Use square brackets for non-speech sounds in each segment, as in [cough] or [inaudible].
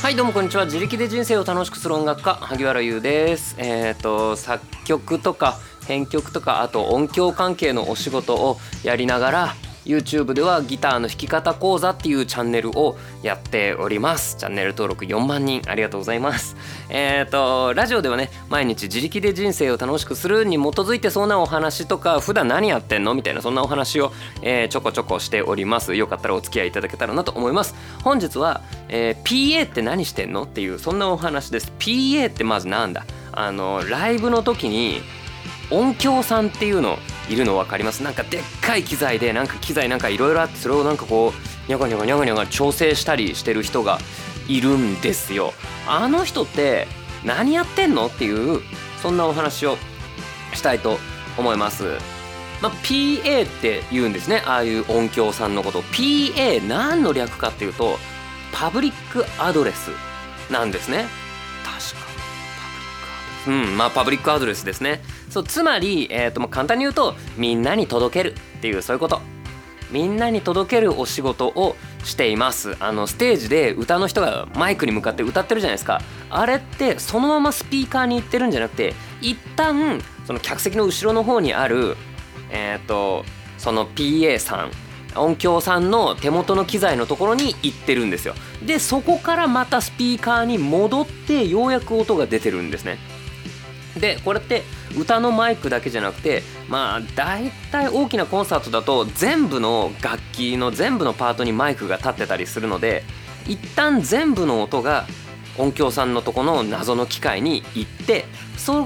はいどうもこんにちは。自力で人生を楽しくする音楽家萩原優です。えっ、ー、と作曲とか編曲とかあと音響関係のお仕事をやりながら YouTube ではギターの弾き方講座っていうチャンネルをやっております。チャンネル登録4万人ありがとうございます。えっ、ー、とラジオではね毎日自力で人生を楽しくするに基づいてそうなお話とか普段何やってんのみたいなそんなお話を、えー、ちょこちょこしております。よかったらお付き合いいただけたらなと思います。本日は、えー、PA って何してんのっていうそんなお話です。PA ってまずなんだ？あのライブの時に音響さんっていうのいるの分かります？なんかでっかい機材でなんか機材なんかいろいろあってそれをなんかこうニャガニャガニャガニャガ調整したりしてる人がいるんですよ。あの人って何やってんのっていうそんなお話をしたいと思います。まあ、PA って言うんですね。ああいう音響さんのこと。PA 何の略かっていうとpublic address なんですね。確か。 public address。うんまあ public address ですね。そうつまり、えーと、簡単に言うとみんなに届けるっていうそういうこと。みんなに届けるお仕事をしています。あのステージで歌の人がマイクに向かって歌ってるじゃないですか。あれってそのままスピーカーに行ってるんじゃなくて一旦その客席の後ろの方にあるえっ、ー、とその PA さん音響さんの手元の機材のところに行ってるんですよ。でそこからまたスピーカーに戻ってようやく音が出てるんですね。でこれって歌のマイクだけじゃなくてまあ大体大きなコンサートだと全部の楽器の全部のパートにマイクが立ってたりするので一旦全部の音が音響さんのとこの謎の機械に行ってそ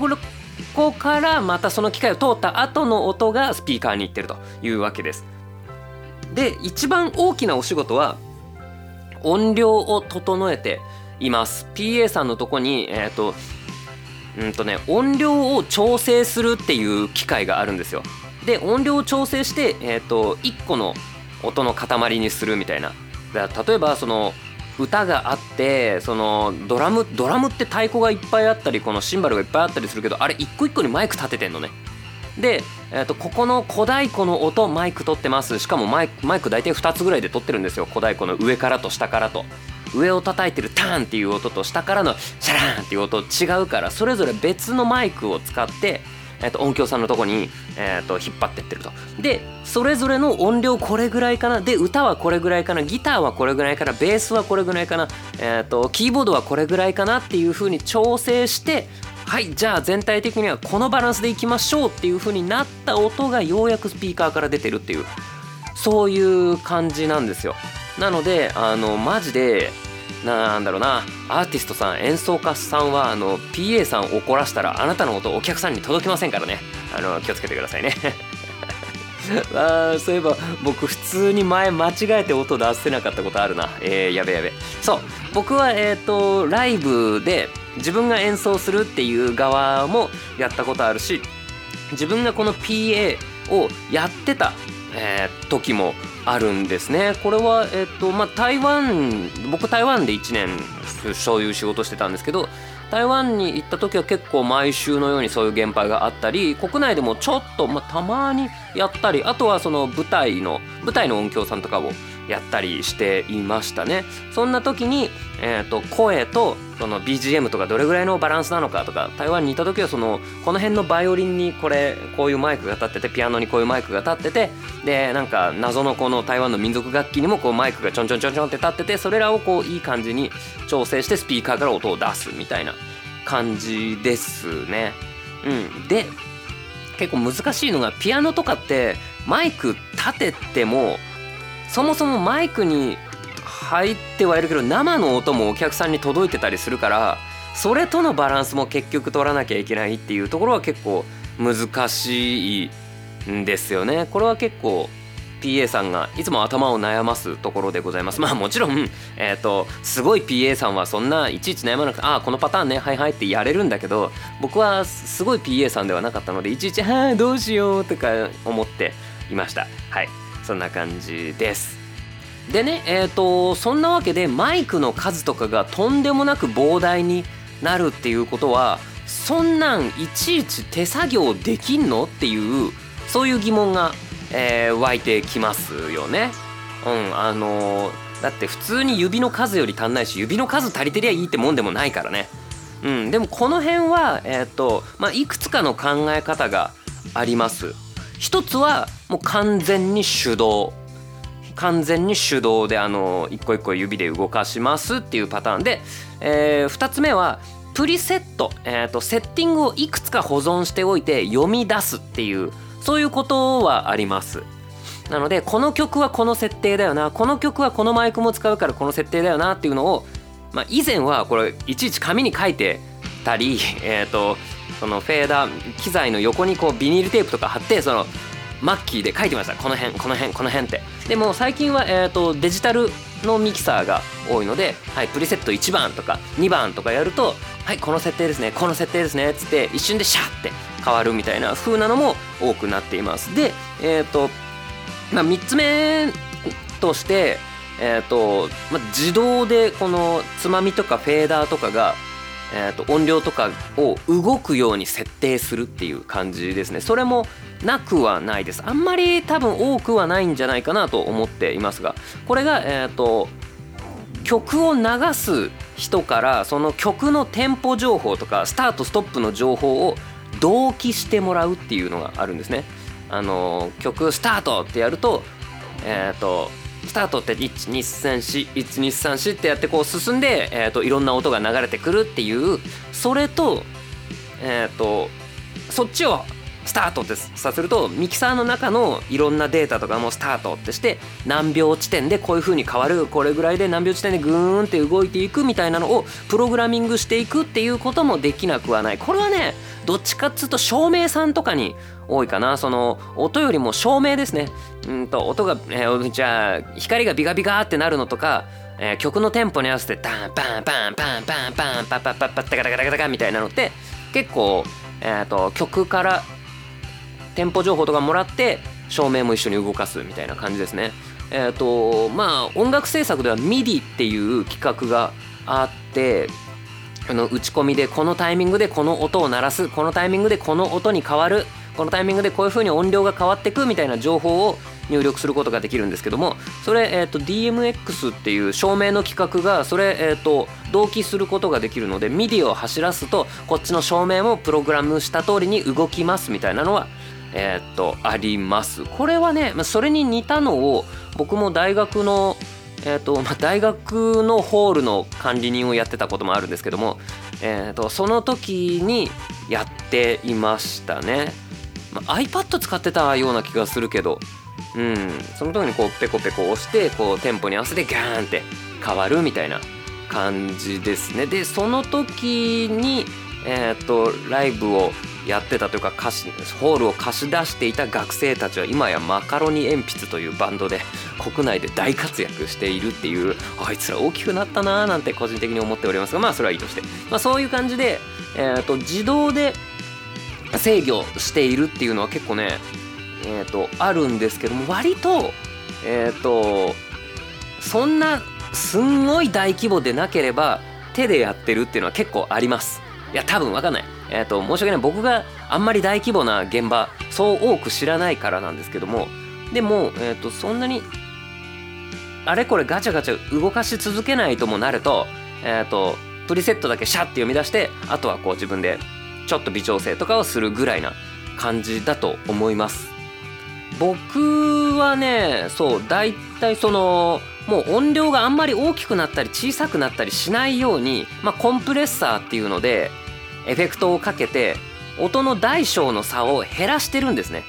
こからまたその機械を通った後の音がスピーカーに行ってるというわけです。で一番大きなお仕事は音量を整えています PA さんのとこに、えーとうんとね音量を調整するっていう機械があるんですよ。で音量を調整して、えーと、1個の音の塊にするみたいな。だ例えばその歌があってそのドラムドラムって太鼓がいっぱいあったりこのシンバルがいっぱいあったりするけどあれ一個一個にマイク立ててんのね。で、えーと、ここの小太鼓の音マイク取ってます。しかもマイクマイク大体2つぐらいで取ってるんですよ。小太鼓の上からと下からと。上を叩いてるターンっていう音と下からのシャラーンっていう音違うからそれぞれ別のマイクを使ってえー、と音響さんのとこに、えー、と引っ張ってってると。でそれぞれの音量これぐらいかな。で歌はこれぐらいかな。ギターはこれぐらいかな。ベースはこれぐらいかな、えー、とキーボードはこれぐらいかなっていう風に調整してはいじゃあ全体的にはこのバランスでいきましょうっていう風になった音がようやくスピーカーから出てるっていうそういう感じなんですよ。なのであのマジでなんだろうなアーティストさん演奏家さんはあの PA さんを怒らせたらあなたの音お客さんに届きませんからね。あの気をつけてくださいね。[laughs] あそういえば僕普通に前間違えて音出せなかったことあるな。えー、やべやべ。そう。僕はえっ、ー、とライブで自分が演奏するっていう側もやったことあるし自分がこの PA をやってた、えー、時もあるんですね。これはえっとまあ台湾僕台湾で1年そういう仕事してたんですけど台湾に行った時は結構毎週のようにそういう現場があったり国内でもちょっと、まあ、たまにやったりあとはその舞台の舞台の音響さんとかをやったりしていましたねそんな時に、えーと、声とその BGM とかどれぐらいのバランスなのかとか台湾にいた時はそのこの辺のバイオリンにこれこういうマイクが立っててピアノにこういうマイクが立っててでなんか謎のこの台湾の民族楽器にもこうマイクがちょんちょんちょんちょんって立っててそれらをこういい感じに調整してスピーカーから音を出すみたいな感じですね。うん、で結構難しいのがピアノとかってマイク立ててもそもそもマイクに入ってはいるけど生の音もお客さんに届いてたりするからそれとのバランスも結局取らなきゃいけないっていうところは結構難しいんですよね。これは結構 PA さんがいつも頭を悩ますところでございます。まあもちろん、えっ、ー、と、すごい PA さんはそんないちいち悩まなくて、ああ、このパターンね、はいはいってやれるんだけど、僕はすごい PA さんではなかったので、いちいち、はあ、どうしようとか思っていました。はい。そんな感じです。でねえっ、ー、とそんなわけでマイクの数とかがとんでもなく膨大になるっていうことはそんなんいちいち手作業できんのっていうそういう疑問が、えー、湧いてきますよね。うんあのだって普通に指の数より足んないし指の数足りてりゃいいってもんでもないからね。うんでもこの辺はえっ、とまあいくつかの考え方があります。一つはもう完全に手動完全に手動であの一個一個指で動かしますっていうパターンで、えー、2つ目はプリセット、えーと、セッティングをいくつか保存しておいて読み出すっていうそういうことはあります。なのでこの曲はこの設定だよなこの曲はこのマイクも使うからこの設定だよなっていうのを、まあ、以前はこれいちいち紙に書いてたり、えーと、そのフェーダー機材の横にこうビニールテープとか貼ってそのマッキーで書いてましたこの辺この辺この辺って。でも最近は、えーと、デジタルのミキサーが多いので、はい、プリセット1番とか2番とかやるとはいこの設定ですね。この設定ですね。っつって一瞬でシャッて変わるみたいな風なのも多くなっています。でえっ、ー、と、まあ、3つ目としてえーとまあ、自動でこのつまみとかフェーダーとかがえーと、音量とかを動くように設定するっていう感じですね。それもなくはないです。あんまり多分多くはないんじゃないかなと思っていますがこれがえっ、ー、と曲を流す人からその曲のテンポ情報とかスタートストップの情報を同期してもらうっていうのがあるんですね。あの曲スタートってやるとえっ、ー、とスタートって12341234ってやってこう進んで、えーと、いろんな音が流れてくるっていうそれと,、えーと、そっちをスタートってさせるとミキサーの中のいろんなデータとかもスタートってして何秒地点でこういう風に変わるこれぐらいで何秒地点でグーンって動いていくみたいなのをプログラミングしていくっていうこともできなくはない。これはねどっちかっつうと照明さんとかに多いかな。その音よりも照明ですね。うんと音が、えー、じゃあ光がビカビカってなるのとか、えー、曲のテンポに合わせてダンバンバンバンバンバンパッパッパッパッタカタカタカタカみたいなのって結構、えーと、曲からテンポ情報とかもらって照明も一緒に動かすみたいな感じですね。えっ、ー、とまあ音楽制作では MIDI っていう企画があってあの打ち込みでこのタイミングでこの音を鳴らすこのタイミングでこの音に変わるこのタイミングでこういう風に音量が変わってくみたいな情報を入力することができるんですけどもそれ、えーと、DMX っていう照明の規格がそれ、えーと、同期することができるので MIDI を走らすとこっちの照明もプログラムした通りに動きますみたいなのはえっ、とありますこれはねそれに似たのを僕も大学のえーとまあ、大学のホールの管理人をやってたこともあるんですけども、えーとその時にやっていましたね。まあ、iPad 使ってたような気がするけど、うん、その時にこうペコペコ押してこうテンポに合わせてガーンって変わるみたいな感じですねでその時にえっ、とライブをやってたというか貸しホールを貸し出していた学生たちは今やマカロニ鉛筆というバンドで国内で大活躍しているっていうあいつら大きくなったなーなんて個人的に思っておりますがまあそれはいいとして、まあ、そういう感じで、えーと自動で制御しているっていうのは結構ね、えーと、あるんですけども割とえっ、とそんなすんごい大規模でなければ手でやってるっていうのは結構あります。いや多分わかんない。えっ、ー、と申し訳ない。僕があんまり大規模な現場そう多く知らないからなんですけどもでも、えーと、そんなにあれこれガチャガチャ動かし続けないともなると,、えー、とプリセットだけシャッて読み出してあとはこう自分でちょっと微調整とかをするぐらいな感じだと思います。僕はねそう大体そのもう音量があんまり大きくなったり小さくなったりしないように、まあ、コンプレッサーっていうのでエフェクトをかけて音の大小の差を減らしてるんですね。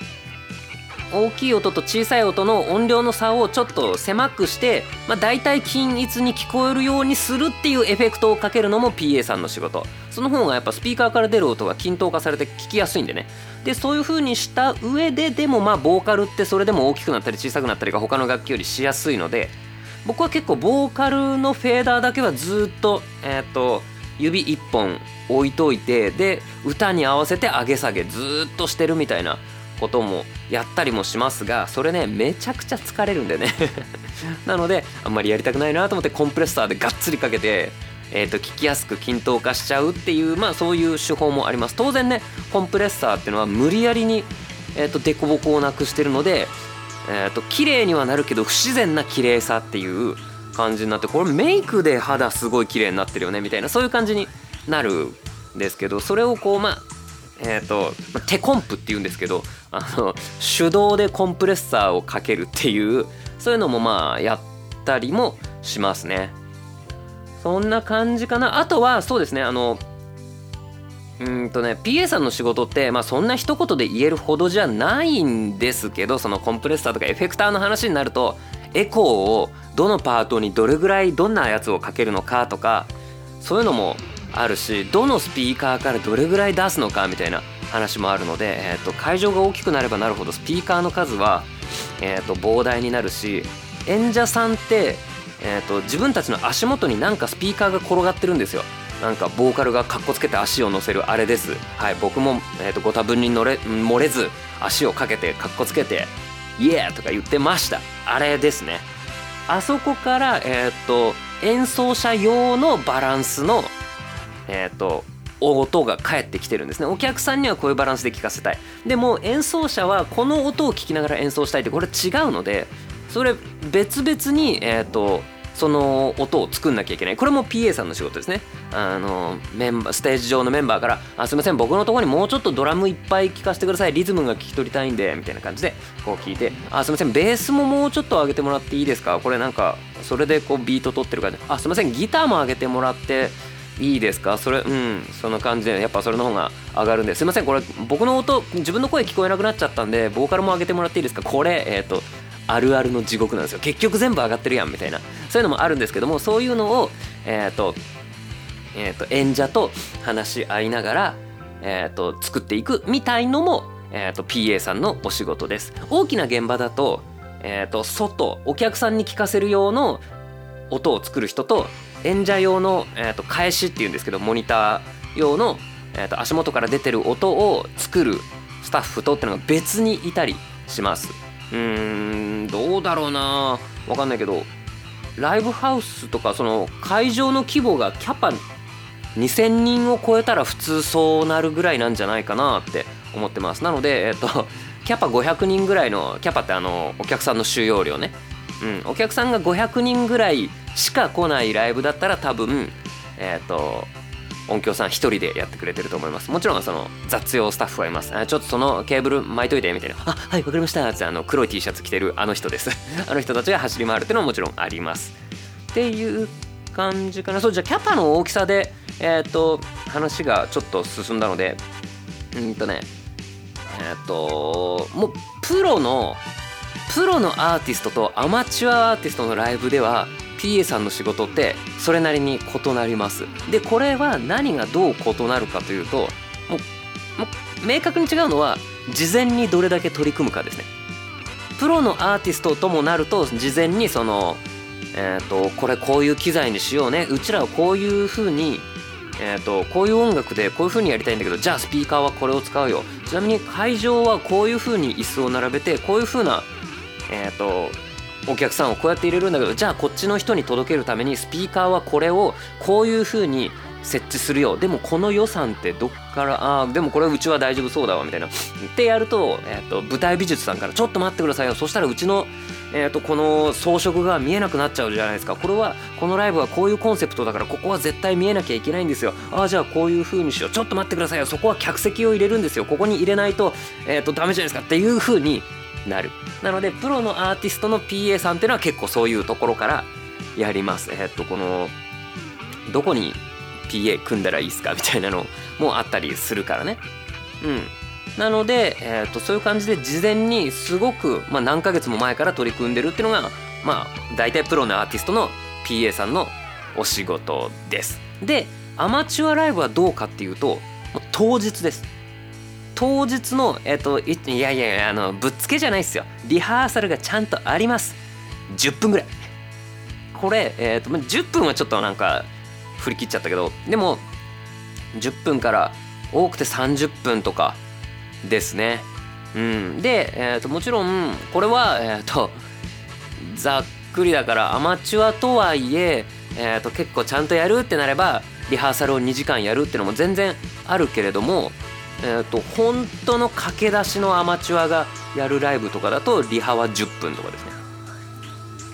大きい音と小さい音の音量の差をちょっと狭くして、まあ、大体均一に聞こえるようにするっていうエフェクトをかけるのも PA さんの仕事。その方がやっぱスピーカーから出る音が均等化されて聞きやすいんでね。でそういう風にした上ででもまあボーカルってそれでも大きくなったり小さくなったりが他の楽器よりしやすいので僕は結構ボーカルのフェーダーだけはずっとえっ、と指1本置いといてで歌に合わせて上げ下げずっとしてるみたいなこともやったりもしますがそれねめちゃくちゃ疲れるんでね。[laughs] なのであんまりやりたくないなと思ってコンプレッサーでがっつりかけてえー、と聞きやすく均等化しちゃうっていうまあそういう手法もあります。当然ねコンプレッサーっていうのは無理やりに、えー、と凸凹をなくしてるので、えー、と綺麗にはなるけど不自然な綺麗さっていう感じになってこれメイクで肌すごい綺麗になってるよねみたいなそういう感じになるんですけどそれをこうまあえーと、手コンプっていうんですけどあの手動でコンプレッサーをかけるっていうそういうのもまあやったりもしますね。そんな感じかな。あとはそうですねあのうんとね PA さんの仕事って、まあ、そんな一言で言えるほどじゃないんですけどそのコンプレッサーとかエフェクターの話になるとエコーをどのパートにどれぐらいどんなやつをかけるのかとかそういうのもあるしどのスピーカーからどれぐらい出すのかみたいな話もあるので、えーと、会場が大きくなればなるほどスピーカーの数は、えーと、膨大になるし演者さんって、えーと、自分たちの足元になんかスピーカーが転がってるんですよ。なんかボーカルがかっこつけて足を乗せるあれです。はい、僕も、えー、とご多分に乗れ漏れず足をかけてかっこつけて「イエー!」とか言ってました。あれですね。あそこから、えー、と演奏者用のバランスのえっ、ー、と音が返ってきてるんですねお客さんにはこういうバランスで聴かせたいでも演奏者はこの音を聞きながら演奏したいってこれ違うのでそれ別々にえっ、ー、とその音を作んなきゃいけない。これも PA さんの仕事ですね。あのメンバーステージ上のメンバーから「あすいません僕のとこにもうちょっとドラムいっぱい聴かせてください。リズムが聞き取りたいんで」みたいな感じでこう聞いて「あすいませんベースももうちょっと上げてもらっていいですか？これなんかそれでこうビート取ってる感じあすいませんギターも上げてもらっていいですか？それうんその感じでやっぱそれの方が上がるんですいませんこれ僕の音自分の声聞こえなくなっちゃったんでボーカルも上げてもらっていいですか？これえっ、ー、とあるあるの地獄なんですよ。結局全部上がってるやんみたいな。そういうのもあるんですけどもそういうのをえっ、ー、とえっ、ー、と演者と話し合いながらえっ、と作っていくみたいのもえっ、と PA さんのお仕事です。大きな現場だとえっ、と外お客さんに聞かせる用の音を作る人と演者用の、えーと、返しっていうんですけどモニター用の、えーと、足元から出てる音を作るスタッフとってのが別にいたりします。うーんどうだろうな。わかんないけどライブハウスとかその会場の規模がキャパ2000人を超えたら普通そうなるぐらいなんじゃないかなって思ってます。なのでえっ、と [laughs] キャパ500人ぐらいのキャパってあのお客さんの収容量ね。うんお客さんが500人ぐらいしか来ないライブだったら多分えっ、と音響さん一人でやってくれてると思います。もちろんその雑用スタッフはいます。あちょっとそのケーブル巻いといてみたいな。あはいわかりました。ってあの黒い T シャツ着てるあの人です。[laughs] あの人たちが走り回るっていうのももちろんあります。っていう感じかな。そうじゃあキャパの大きさでえっ、ー、と話がちょっと進んだのでうんとねえっ、ー、ともうプロのプロのアーティストとアマチュアアーティストのライブでは PA さんの仕事ってそれなりに異なります。でこれは何がどう異なるかというともう明確に違うのは事前にどれだけ取り組むかですね。プロのアーティストともなると事前にそのえっ、ー、とこれこういう機材にしようね。うちらはこういう風にえーと、こういう音楽でこういう風にやりたいんだけどじゃあスピーカーはこれを使うよ。ちなみに会場はこういう風に椅子を並べてこういう風な、えーとお客さんをこうやって入れるんだけどじゃあこっちの人に届けるためにスピーカーはこれをこういう風に設置するよ。でもこの予算ってどっからああでもこれうちは大丈夫そうだわみたいな。ってやると,、えーと、舞台美術さんからちょっと待ってくださいよ。そしたらうちの、えーと、この装飾が見えなくなっちゃうじゃないですか。これはこのライブはこういうコンセプトだからここは絶対見えなきゃいけないんですよ。ああじゃあこういう風にしよう。ちょっと待ってくださいよ。そこは客席を入れるんですよ。ここに入れないと,、えーとダメじゃないですか。っていう風になる。なのでプロのアーティストの PA さんっていうのは結構そういうところからやります。えっとこのどこに PA 組んだらいいですかみたいなのもあったりするからね。うん。なので、えーと、そういう感じで事前にすごく、まあ、何ヶ月も前から取り組んでるっていうのがまあ大体プロのアーティストの PA さんのお仕事です。でアマチュアライブはどうかっていうと当日です。当日の、えっ、と、いやいやいや、あの、ぶっつけじゃないっすよ。リハーサルがちゃんとあります。10分ぐらい。これ、えっ、と、10分はちょっとなんか、振り切っちゃったけど、でも、10分から多くて30分とかですね。うん。で、えっ、と、もちろん、これは、えっ、と、ざっくりだからアマチュアとはいええー、と結構ちゃんとやるってなればリハーサルを2時間やるっていうのも全然あるけれどもえーと、本当の駆け出しのアマチュアがやるライブとかだとリハは10分とかですね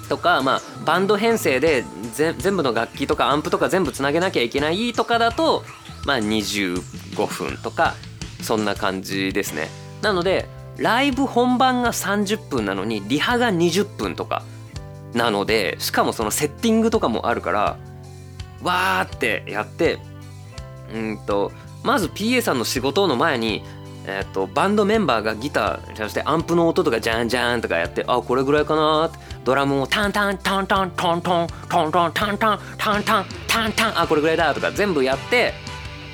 とか、まあ、バンド編成で全部の楽器とかアンプとか全部つなげなきゃいけないとかだと、まあ、25分とかそんな感じですね。なのでライブ本番が30分なのにリハが20分とかなのでしかもそのセッティングとかもあるからわーってやってうんとまず PA さんの仕事の前にえーと、バンドメンバーがギターそしてアンプの音とかジャンジャンとかやってあこれぐらいかなドラムもタンタンタンタントントントントンタンタンタンタンタンタンあこれぐらいだとか全部やって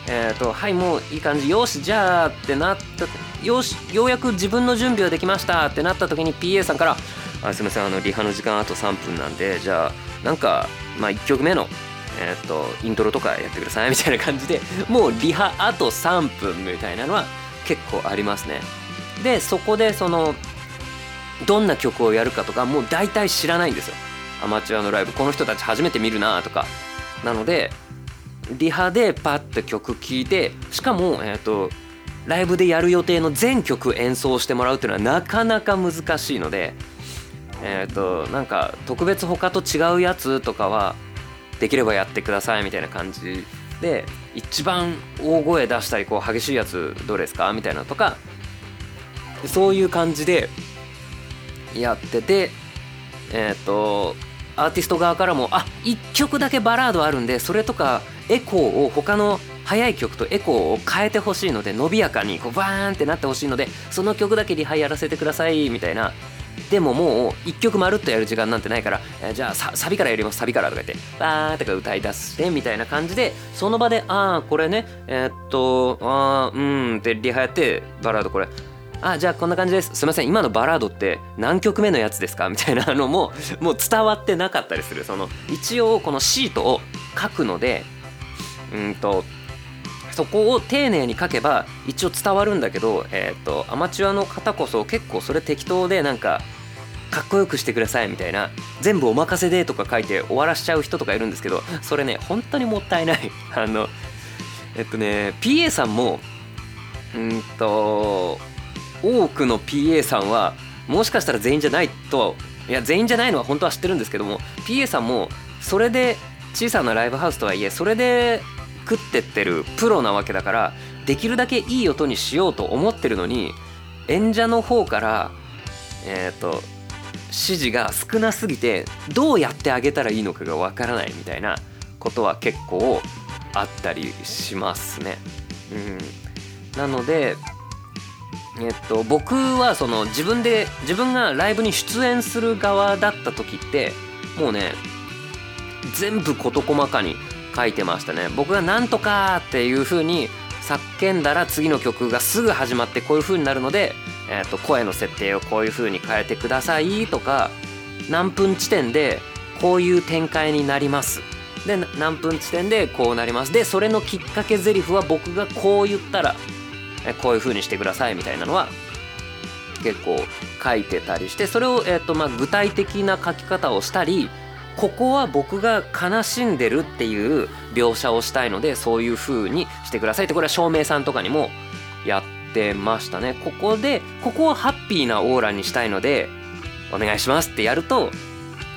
えっ、ー、とはいもういい感じよしじゃあってなったよしようやく自分の準備はできましたってなった時に PA さんから「あすみませんあのリハの時間あと3分なんでじゃあなんかまあ1曲目のえっ、とイントロとかやってくださいみたいな感じで [laughs] もうリハあと3分みたいなのは結構ありますね。でそこでそのどんな曲をやるかとかもう大体知らないんですよ。アマチュアのライブこの人たち初めて見るなとか。なのでリハでパッと曲聴いてしかもえっ、とライブでやる予定の全曲演奏してもらうっていうのはなかなか難しいのでえっ、ー、となんか特別他と違うやつとかはできればやってくださいみたいな感じで一番大声出したりこう激しいやつどれですかみたいなとかそういう感じでやっててえっ、ー、とアーティスト側からもあ1曲だけバラードあるんでそれとかエコーを他の速い曲とエコーを変えてほしいので伸びやかにこうバーンってなってほしいのでその曲だけリハやらせてくださいみたいなでももう1曲まるっとやる時間なんてないから、えー、じゃあサビからやりますサビからとか言ってバーってか歌い出してみたいな感じでその場でああこれねえー、っとああうんってリハやってバラードこれ。あじゃあこんな感じです。すいません今のバラードって何曲目のやつですか？みたいなのも [laughs] もう伝わってなかったりする。その一応このシートを書くのでうんとそこを丁寧に書けば一応伝わるんだけど、えーと、アマチュアの方こそ結構それ適当でなんかかっこよくしてくださいみたいな全部お任せでとか書いて終わらしちゃう人とかいるんですけどそれね本当にもったいない。[laughs] あのえっとね PA さんもうんと多くの PA さんはもしかしたら全員じゃないといや全員じゃないのは本当は知ってるんですけども PA さんもそれで小さなライブハウスとはいえそれで食ってってるプロなわけだからできるだけいい音にしようと思ってるのに演者の方からえっ、ー、と指示が少なすぎてどうやってあげたらいいのかがわからないみたいなことは結構あったりしますね。うん、なのでえっと、僕はその自分で自分がライブに出演する側だった時ってもうね全部事細かに書いてましたね。僕が「なんとか」っていう風に叫んだら次の曲がすぐ始まってこういう風になるので、えー、と声の設定をこういう風に変えてくださいとか何分地点でこういう展開になります。で何分地点でこうなります。でそれのきっかけ台詞は僕がこう言ったらこういう風にしてくださいみたいなのは結構書いてたりしてそれを、えーとまあ、具体的な書き方をしたりここは僕が悲しんでるっていう描写をしたいのでそういう風にしてくださいってこれは照明さんとかにもやってましたね。ここでここをハッピーなオーラにしたいのでお願いしますってやると,、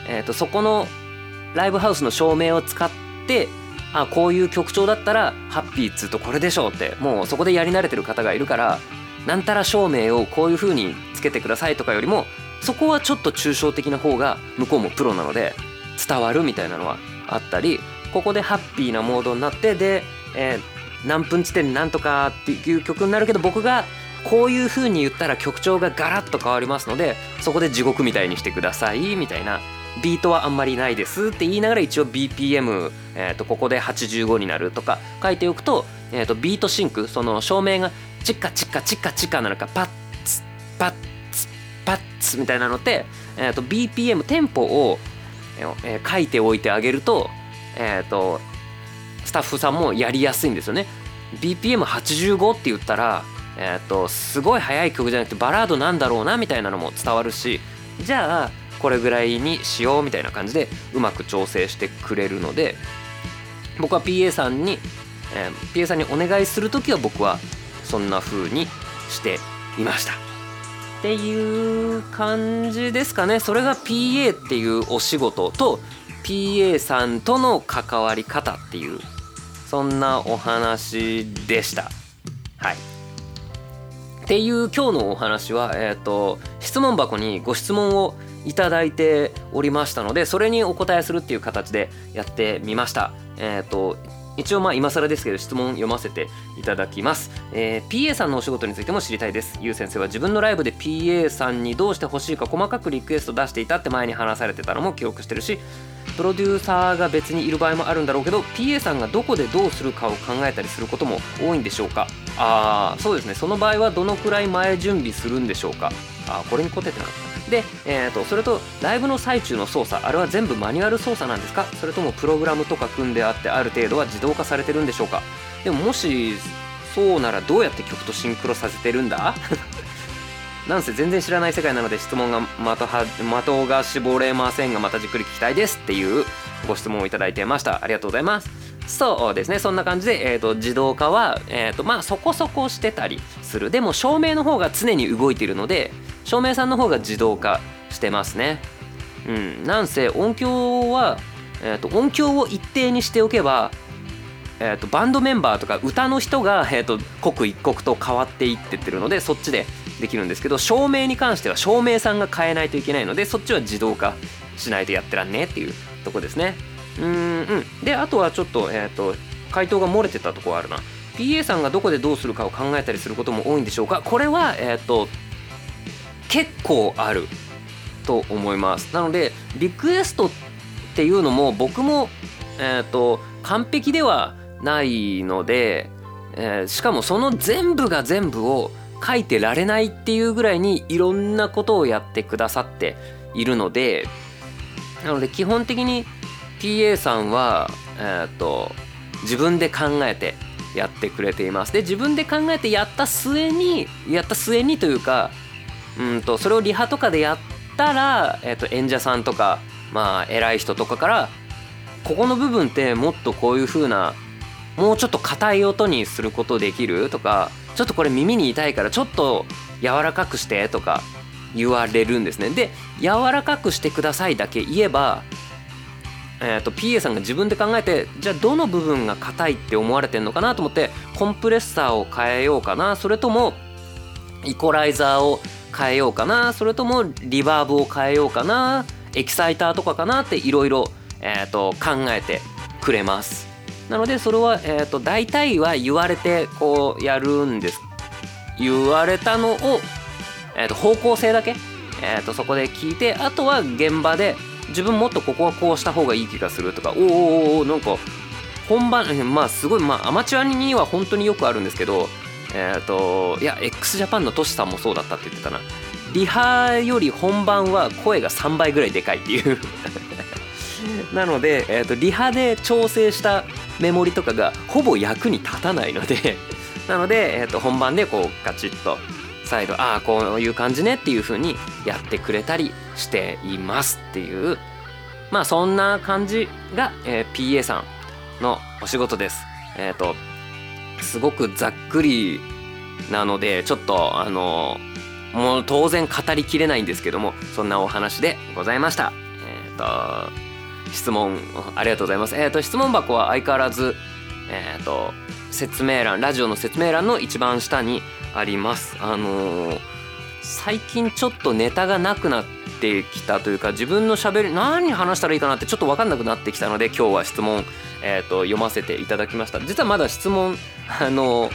えー、とそこのライブハウスの照明を使ってあこういう曲調だったらハッピーっつうとこれでしょうってもうそこでやり慣れてる方がいるからなんたら照明をこういう風につけてくださいとかよりもそこはちょっと抽象的な方が向こうもプロなので伝わるみたいなのはあったりここでハッピーなモードになってで、えー、何分地点になんとかっていう曲になるけど僕がこういう風に言ったら曲調がガラッと変わりますのでそこで地獄みたいにしてくださいみたいなビートはあんまりないですって言いながら一応 BPM、えー、とここで85になるとか書いておくと,、えー、と beat sync その照明がチッカチッカチッカチッカなのかパッツパッツパッツみたいなのって、えー、と BPM テンポをえー、書いておいてあげると,、えーと、スタッフさんもやりやすいんですよね。BPM85 って言ったら、えーと、すごい速い曲じゃなくてバラードなんだろうなみたいなのも伝わるしじゃあこれぐらいにしようみたいな感じでうまく調整してくれるので僕は PA さんに、えー、PA さんにお願いする時は僕はそんな風にしていました。っていう感じですかね。それが PA っていうお仕事と PA さんとの関わり方っていうそんなお話でした。はい。っていう今日のお話はえっ、ー、と質問箱にご質問をいただいておりましたのでそれにお答えするっていう形でやってみました。えっ、ー、と一応まあ今更ですけど質問読ませていただきます、えー、PA さんのお仕事についても知りたいです。ゆう先生は自分のライブで PA さんにどうしてほしいか細かくリクエスト出していたって前に話されてたのも記憶してるしプロデューサーが別にいる場合もあるんだろうけど PA さんがどこでどうするかを考えたりすることも多いんでしょうか？ああそうですね。その場合はどのくらい前準備するんでしょうか？あこれに答えてなかった。で、えーと、それとライブの最中の操作あれは全部マニュアル操作なんですか？それともプログラムとか組んであってある程度は自動化されてるんでしょうか？でももしそうならどうやって曲とシンクロさせてるんだ？[laughs] なんせ全然知らない世界なので質問が的は的が絞れませんがまたじっくり聞きたいですっていうご質問をいただいてました。ありがとうございます。そうですねそんな感じで、えーと、自動化は、えーとまあ、そこそこしてたりするでも照明の方が常に動いてるので照明さんの方が自動化してますね。うん、なんせ音響は、えーと、音響を一定にしておけば、えーと、バンドメンバーとか歌の人が、えーと、刻一刻と変わっていってってるのでそっちでできるんですけど照明に関しては照明さんが変えないといけないのでそっちは自動化しないとやってらんねえっていうとこですね。うんうん。であとはちょっと,、えー、と回答が漏れてたとこあるな。PA さんがどこでどうするかを考えたりすることも多いんでしょうか。これは、えーと結構あると思います。なのでリクエストっていうのも僕も、えーと、完璧ではないので、えー、しかもその全部が全部を書いてられないっていうぐらいにいろんなことをやってくださっているのでなので基本的に PA さんは、えーと自分で考えてやってくれています。で自分で考えてやった末にやった末にというかうんとそれをリハとかでやったら、えー、と演者さんとかまあ偉い人とかからここの部分ってもっとこういう風なもうちょっと硬い音にすることできるとかちょっとこれ耳に痛いからちょっと柔らかくしてとか言われるんですね。で柔らかくしてくださいだけ言えば、えー、と PA さんが自分で考えてじゃあどの部分が硬いって思われてんのかなと思ってコンプレッサーを変えようかなそれともイコライザーを変えようかなそれともリバーブを変えようかなエキサイターとかかなっていろいろ考えてくれます。なのでそれは、えーと、大体は言われてこうやるんです。言われたのを、えーと、方向性だけ、えーと、そこで聞いてあとは現場で自分もっとここはこうした方がいい気がするとかおおおおなんか本番 [laughs] まあすごいまあアマチュアには本当によくあるんですけどえっ、ー、といや x ジャパンのトシさんもそうだったって言ってたな。リハより本番は声が3倍ぐらいでかいっていう。[laughs] なので、えーと、リハで調整したメモリとかがほぼ役に立たないので [laughs] なので、えーと、本番でこうガチッと再度ああこういう感じねっていう風にやってくれたりしていますっていう。まあそんな感じが、えー、PA さんのお仕事です。えっ、ー、とすごくざっくりなのでちょっとあのもう当然語りきれないんですけどもそんなお話でございました。えっ、と質問ありがとうございます。えっ、と質問箱は相変わらずえっ、ー、と説明欄ラジオの説明欄の一番下にあります。あの最近ちょっとネタがなくなってきたというか自分のしゃべり何話したらいいかなってちょっと分かんなくなってきたので今日は質問えーと、読ませていただきました。実はまだ質問あの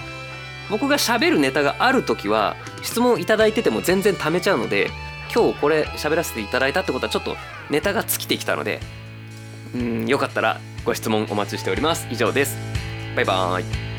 僕がしゃべるネタがある時は質問いただいてても全然貯めちゃうので今日これ喋らせていただいたってことはちょっとネタが尽きてきたのでうんよかったらご質問お待ちしております。以上です。バイバーイ。